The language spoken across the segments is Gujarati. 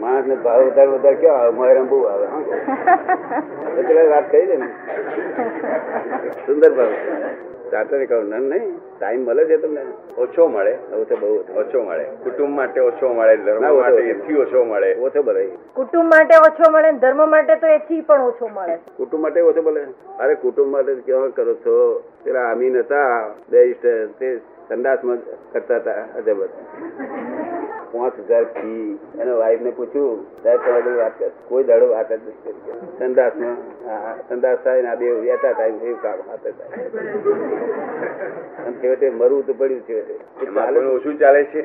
માણસ ને ભાવ વધારે વધારે ક્યાં આવે? મોયરામ બહુ આવે એટલે વાત કહી દે ને. સુંદર ભાવ. ચાર્ટર્ડ એકાઉન્ટન્ટ નહીં ટાઈમ મળે છે તમને. ઓછો મળે. ઓછો બહુ ઓછો. મળે. કુટુંબ માટે ઓછો મળે ધર્મ માટે એથી ઓછો મળે. ઓછો ભલે કુટુંબ માટે ઓછો મળે ધર્મ માટે તો એથી પણ ઓછો મળે. કુટુંબ માટે ઓછો ભલે અરે કુટુંબ માટે કેવા કરો છો? પેલા અમીન હતા બે તે સંડાસમાં કરતા હતા અજબ પાંચ હજાર ફી. એના વાઈફ ને પૂછ્યું કોઈ દાડો વાત જ નથી કરી સંડાસમાં સંદાસ થાય ને બે વેતા થાય એવું કામ હાથે થાય. છેવટે મરવું તો પડ્યું છેવટે. ઓછું ચાલે છે.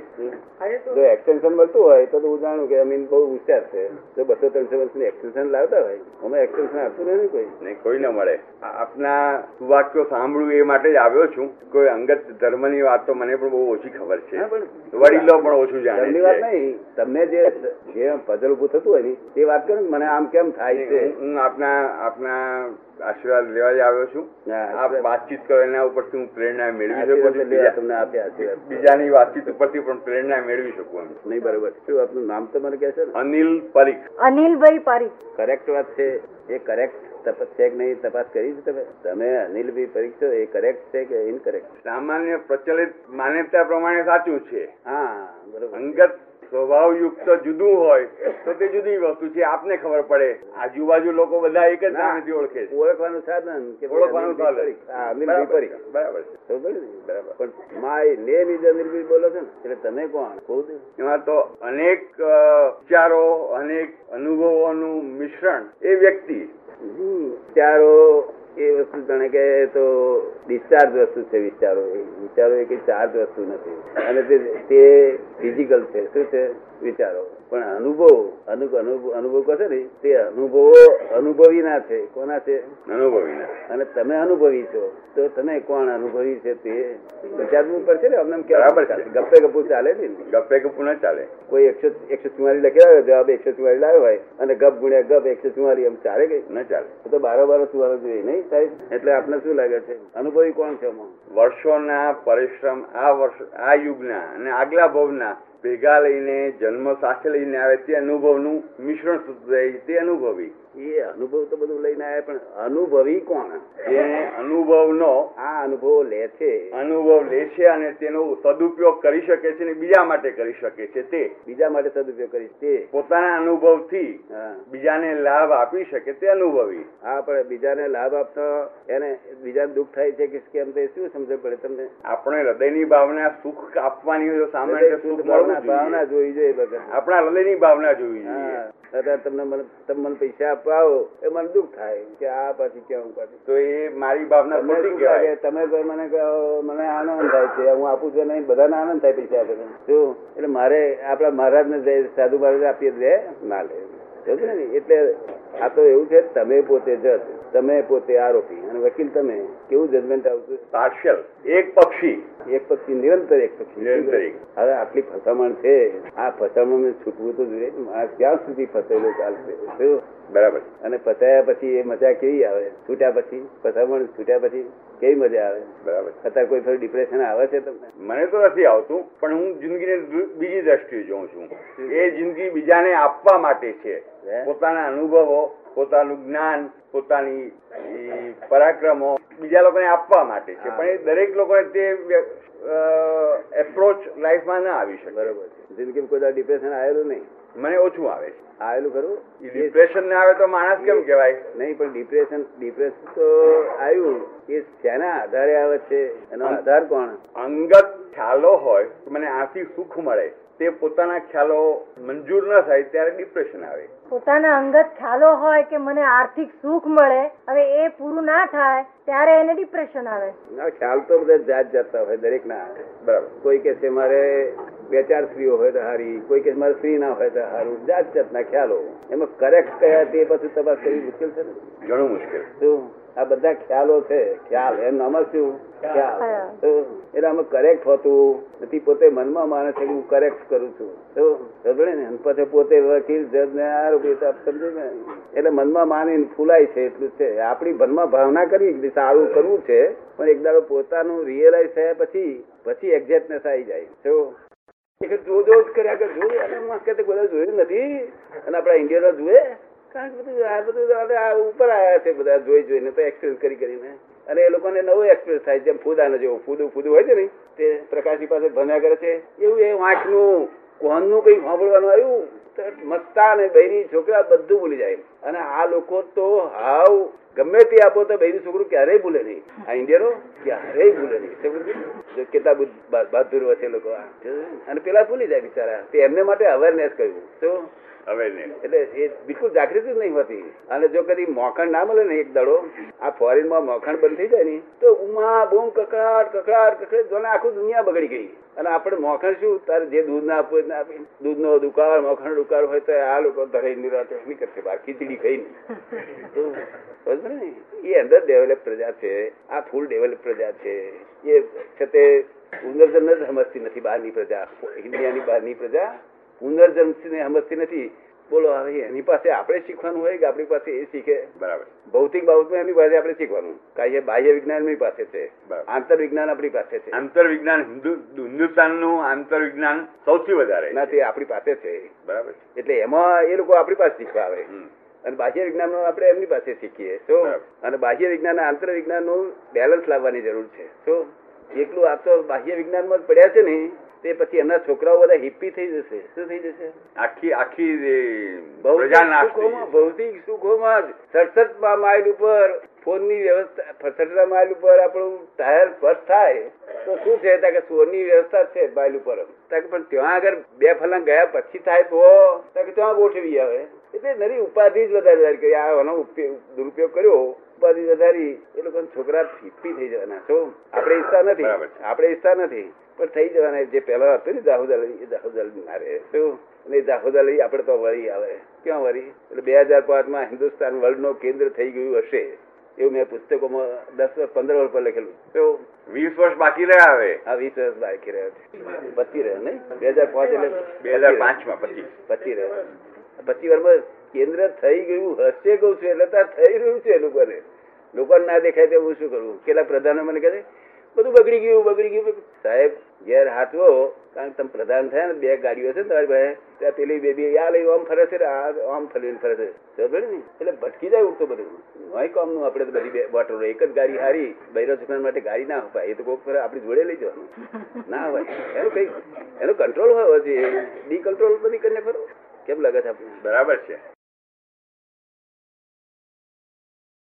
જો એક્સટેન્શન મળતું હોય તો તો હું જાણું કે અમીન બહુ હોશિયાર છે. જો બસો ત્રણસો વર્ષની એક્સટેન્શન લાવતા હોય અમે એક્સટેન્શન આપતું નથી કોઈ? નહીં કોઈ ના મળે. આપના વાક્યો સાંભળવું એ માટે જ આવ્યો છું. કોઈ અંગત ધર્મની વાત તો મને પણ બહુ ઓછી ખબર છે. વડીલો પણ ઓછું જાણે ધર્મની વાત નહીં તમને જે જે પઝલ ઉભું થતું હોય ને તે વાત કરો ને મને આમ કેમ થાય છે? હું આપના આપના આશીર્વાદ લેવા જ આવ્યો છું. આપ વાતચીત કરો એના ઉપરથી હું પ્રેરણા મેળવી શકું છું. બીજા- તમને આપ્યા આશીર્વાદ. બીજાની વાતચીત ઉપરથી પણ પ્રેરણા મેળવી શકું એમ. નહીં બરોબર. શું આપનું નામ તો મને કહેશો છે અનિલ પરીખ. અનિલભાઈ પરીખ. કરેક્ટ વાત છે. એ કરેક્ટ તપાસ છે કે નહીં તપાસ કરી છે તમે? તમે અનિલભાઈ પરીક્ષો એ કરેક્ટ છે કે ઇનકરેક્ટ સામાન્ય પ્રચલિત માન્યતા પ્રમાણે સાચું છે. હા બરોબર. અંગત સ્વભાવયુક્ત જુદું હોય તો તે જુદી વસ્તુ છે આપને ખબર પડે. આજુબાજુ લોકો બધા એક જ નામેથી ઓળખે છે. ઓળખવાનું સાધન કે ઓળખવાનું સાધન. બરાબર છે? પણ માય નેમ ઇઝ અનિલભાઈ બોલો છો ને એટલે તમે કોણ? ખુદ એમાં તો અનેક વિચારો અનેક અનુભવોનું મિશ્રણ એ વ્યક્તિ હમ, વિચારો એ વસ્તુ જાણે કે તો ડિસ્ચાર્જ વસ્તુ છે વિચારો એ. વિચારો એ કઈ ચાર્જ વસ્તુ નથી. અને તે ફિઝિકલ છે. શું છે? વિચારો. પણ અનુભવ અનુભવ અનુભવ કહો છો ને તે અનુભવો અનુભવી ના છે. કોના છે? અનુભવીને અને તમે અનુભવી છો તો તમે કોણ અનુભવી છે તે વિચારવું પડશે ને? અમને કેવા બરાબર. ગપ્પે ગપુ ચાલે છે ને? ગપ્પે ગપુ ન ચાલે. કોઈ એકસો એકસો ચુમ્માલીસ લખી આવ્યો જવાબ એકસો ચુમ્માલીસ લાવ્યો હોય અને ગપ ગુણ્યા ગપ એકસો ચુમારી એમ ચાલે કઈ ના ચાલે. તો બારો બારો સુવારો જોઈએ નહીં સાહેબ? એટલે આપને શું લાગે છે? અનુભવી કોણ છે વર્ષોના પરિશ્રમ આ વર્ષ આ યુગના અને આગલા ભવના ભેગા લઈને જન્મ સાથે લઈને આવે તે અનુભવનું મિશ્રણ જાય તે અનુભવી. એ અનુભવ તો બધું લઈને આવે પણ અનુભવી કોણ? જે અનુભવનો આ અનુભવ લે છે. અનુભવ લે છે અને તેનો સદુપયોગ કરી શકે છે ને બીજા માટે કરી શકે છે તે. બીજા માટે સદુપયોગ કરી તે પોતાના અનુભવથી બીજાને લાભ આપી શકે તે અનુભવી. હા પણ બીજાને લાભ આપતો એને બીજાને દુઃખ થાય છે કે કેમ તે શું સમજ પડે તમને? આપણે હૃદયની ભાવના સુખ આપવાની હોય સામાન્ય સુખ મળવું ભાવના જોવી જોઈએ જોઈ જોઈએ વગર આપણા હૃદયની ભાવના જોવી જોઈએ. અત્યારે તમને મને તમે મને પૈસા આપવા આવો એ મને દુઃખ થાય કે આ પાછી કેવું પાછી તો એ મારી ભાવના ખોટી કહેવાય. તમે કોઈ મને કહો મને આનંદ થાય છે હું આપું છું નહીં બધાને આનંદ થાય પૈસા આપે જો એટલે મારે આપણા મહારાજને ને સાધુ મહારાજ આપીએ દે ના લે? એટલે આ તો એવું છે તમે પોતે જજ તમે પોતે આરોપી. અને વકીલ તમે કેવું જજમેન્ટ આવતું પાર્શિયલ એક પક્ષી. એક પક્ષી નિરંતર એક પક્ષી. નિરંતર હવે આટલી ફસામણ છે. આ ફસામણ છૂટવું તો જોઈએ. આ ક્યાં સુધી ફસાયેલો ચાલશે? બરાબર. અને ફસાયા પછી એ મજા કેવી આવે? છૂટ્યા પછી? ફસામણ છૂટ્યા પછી? કેવી મજા આવે? બરાબર. અત્યારે કોઈ ફરી ડિપ્રેશન આવે છે તમને? મને તો નથી આવતું પણ હું જિંદગીને બીજી દ્રષ્ટિએ જોઉં છું. એ જિંદગી બીજાને આપવા માટે છે. પોતાના અનુભવો પોતાનું જ્ઞાન પોતાની પરાક્રમો બીજા લોકોને આપવા માટે છે. પણ એ દરેક લોકોને તે એપ્રોચ લાઈફમાં ના આવી શકે. બરોબર જિંદગીમાં કોઈ ડિપ્રેશન આવેલું નહીં. મને ઓછું આવે છે. આવેલું ખરું? ડિપ્રેશન ના આવે તો માણસ કેમ કહેવાય? નહીં પણ ડિપ્રેશન ડિપ્રેશન તો આવ્યું. એ શેના આધારે આવે છે? એનો આધાર કોણ? અંગત ખ્યાલો હોય કે મને આથી સુખ મળે. તે પોતાના ખ્યાલો મંજૂર ન થાય ત્યારે ડિપ્રેશન આવે. પોતાના અંગત ખ્યાલો હોય કે મને આર્થિક સુખ મળે હવે એ પૂરું ના થાય ત્યારે એને ડિપ્રેશન આવે. ખ્યાલ તો બધા જાત જતા હોય દરેક ના બરાબર. કોઈ કે છે મારે બે ચાર સ્ત્રીઓ હોય તો હારી કોઈ કે મારે સ્ત્રી ના હોય તો હારું. જાત જાતના ખ્યાલો. એમાં કરેક્ટ કયા તે પછી તપાસ કરવી મુશ્કેલ છે ને? ઘણું મુશ્કેલ. શું આ બધા ખ્યાલો છે. ખ્યાલ. એમ નામ શું? ખ્યાલ. એટલે આમાં કરેક્ટ હોતું. નથી પોતે મનમાં માને છે કે હું કરેક્ટ કરું છું. તો સમજે ને? પછી પોતે વકીલ જજ ને આ તો સમજે ને? એટલે મનમાં માની ફૂલાય છે એટલું છે. આપણી મનમાં ભાવના કરવી કે સારું કરવું છે પણ એક દાડો પોતાનું રિયલાઇઝ થયા પછી પછી એક્ઝેક્ટનેસ આવી જાય. શું કે જો કર્યા કે જો અને હું કે બધા જોયું નથી અને આપણા ઇન્ડિયનો જુએ? કારણ કે બધું આ બધું આ ઉપર આવ્યા છે બધા જોઈ જોઈને તો એક્સપિરિયન્સ કરી કરીને. અને એ લોકોને નવો એક્સપિરિયન્સ થાય, જેમ ફૂદાનો જેવો, ફૂદું ફૂદું હોય છે ને, તે પ્રકાશની પાસે ભણ્યા કરે છે. એવું એ વાંચનું કોહનનું કંઈ સાંભળવાનું આવ્યું? મસ્તા અને બૈરી છોકરા બધું ભૂલી જાય. અને આ લોકો તો હાવ, ગમે તે આપો તો બૈરી છોકરું ક્યારેય ભૂલે નહીં. આ ઇન્ડિયનો ક્યારેય ભૂલે નહીં. કેટલા બહાદુર છે લોકો અને પેલા ભૂલી જાય બિચારા. તે એમને માટે અવેરનેસ કહ્યું તો હવે એટલે એ બિલકુલ જાગૃતિ જ નહીં હોતી. અને જો કદી મોખણ ના મળે ને એક દડો, આ ફોરેનમાં મોખણ બંધ થઈ જાય ને, તો ઉમા, બૂમ, કકડાટ કકડાટ કકડાટ, જોને આખું દુનિયા બગડી ગઈ. અને આપણે મોખણ શું? તારે જે દૂધ ના આપવું ના આપે. દૂધનો દુકાળ, મોખણ દુકાળ હોય તો આ લોકો ધરાઈ નિરાતે નહીં કરશે બાર ખીચડી ખાઈને ને. એ અંદર ડેવલપ પ્રજા છે, આ ફૂલ ડેવલપ પ્રજા છે. એ છે તે પુનર્જન્મ જ સમજતી નથી બહારની પ્રજા, ઇન્ડિયાની બહારની પ્રજા. ને સમજતી નથી. બોલો હવે એની પાસે આપણે શીખવાનું હોય કે આપણી પાસે એ શીખે? બરાબર. ભૌતિક બાબતમાં એની પાસે આપણે શીખવાનું. કાંઈ બાહ્ય વિજ્ઞાન એમની પાસે છે. આંતર વિજ્ઞાન આપણી પાસે છે. આંતર વિજ્ઞાન હિન્દુ હિન્દુસ્તાનનું આંતર વિજ્ઞાન સૌથી વધારે ના તે આપણી પાસે છે. બરાબર એટલે એમાં એ લોકો આપણી પાસે શીખવા આવે. અને બાહ્ય વિજ્ઞાન આપણે એમની પાસે શીખીએ. તો અને બાહ્ય વિજ્ઞાન આંતર આંતર વિજ્ઞાનનું બેલેન્સ લાવવાની જરૂર છે. તો એકલું આ તો બાહ્ય વિજ્ઞાનમાં જ પડ્યા છે ને. તે પછી એમના છોકરાઓ બધા હિપ્પી થઈ જશે. શું થઈ જશે? આખી આખી ભૌતિક સુખોમાં જ. સડસઠ માઇલ ઉપર ફોનની વ્યવસ્થા સડસઠ માઇલ ઉપર આપણું ટાયર બસ થાય તો શું છે? ત્યાં કે સોની વ્યવસ્થા છે માઇલ ઉપર. પણ ત્યાં આગળ બે ફલાંગ ગયા પછી થાય તો ત્યાં કે ત્યાં ગોઠવી આવે. એટલે નરી ઉપાધિ જ વધારે કરી. આનો દુરુપયોગ કર્યો. ઉપાધિ વધારી. એ લોકોના છોકરા ફીફી થઈ જવાના છો. આપણે ઈચ્છા નથી. આપણે ઈચ્છા નથી. પણ થઈ જવાના જે પહેલા હતું ને દાહોદા એ દાહોદા ના રહે શું? અને એ દાહોદા લઈ આપણે તો વળી આવે. ક્યાં વળી? એટલે બે હજાર પાંચમાં હિન્દુસ્તાન વર્લ્ડનું કેન્દ્ર થઈ ગયું હશે. એવું મેં પુસ્તકોમાં દસ વર્ષ પંદર વર્ષ પર લખેલું. તો વીસ વર્ષ બાકી રહ્યા હવે. આ વીસ વર્ષ બાકી રહ્યા છે. પચી રહ્યા નહીં? બે હજાર પાંચ એટલે બે હજાર પાંચમાં પછી પચી રહ્યા પચી વર્ષમાં કેન્દ્ર થઈ ગયું હશે કહું છું એટલે ત્યાં થઈ રહ્યું છે લોકોને. લોકોને ના દેખાય તો હું શું કરવું કેટલા પ્રધાનો મને કહે છે, બધું બગડી ગયું બગડી ગયું. સાહેબ, ઘેર હાથવો, કારણ કે તમે પ્રધાન થયા ને, બે ગાડીઓ છે તમારી પાસે. ત્યાં પેલી બેબી આ લઈ, આમ ફરે છે આમ ફરીને ફરે છે. ને એટલે ભટકી જાય ઉડતો બધું. નહીં કામનું આપણે તો બધી બે બોટલો એક જ ગાડી હારી બૈરો છોકરા માટે ગાડી ના અપાય. એ તો કોઈક ફરે, આપણી જોડે લઈ જવાનું. ના હોય. એનું કઈ, એનો કંટ્રોલ હોય છે ડી કંટ્રોલ બધી કરીને ખરો. કેમ લાગે છે બરાબર છે.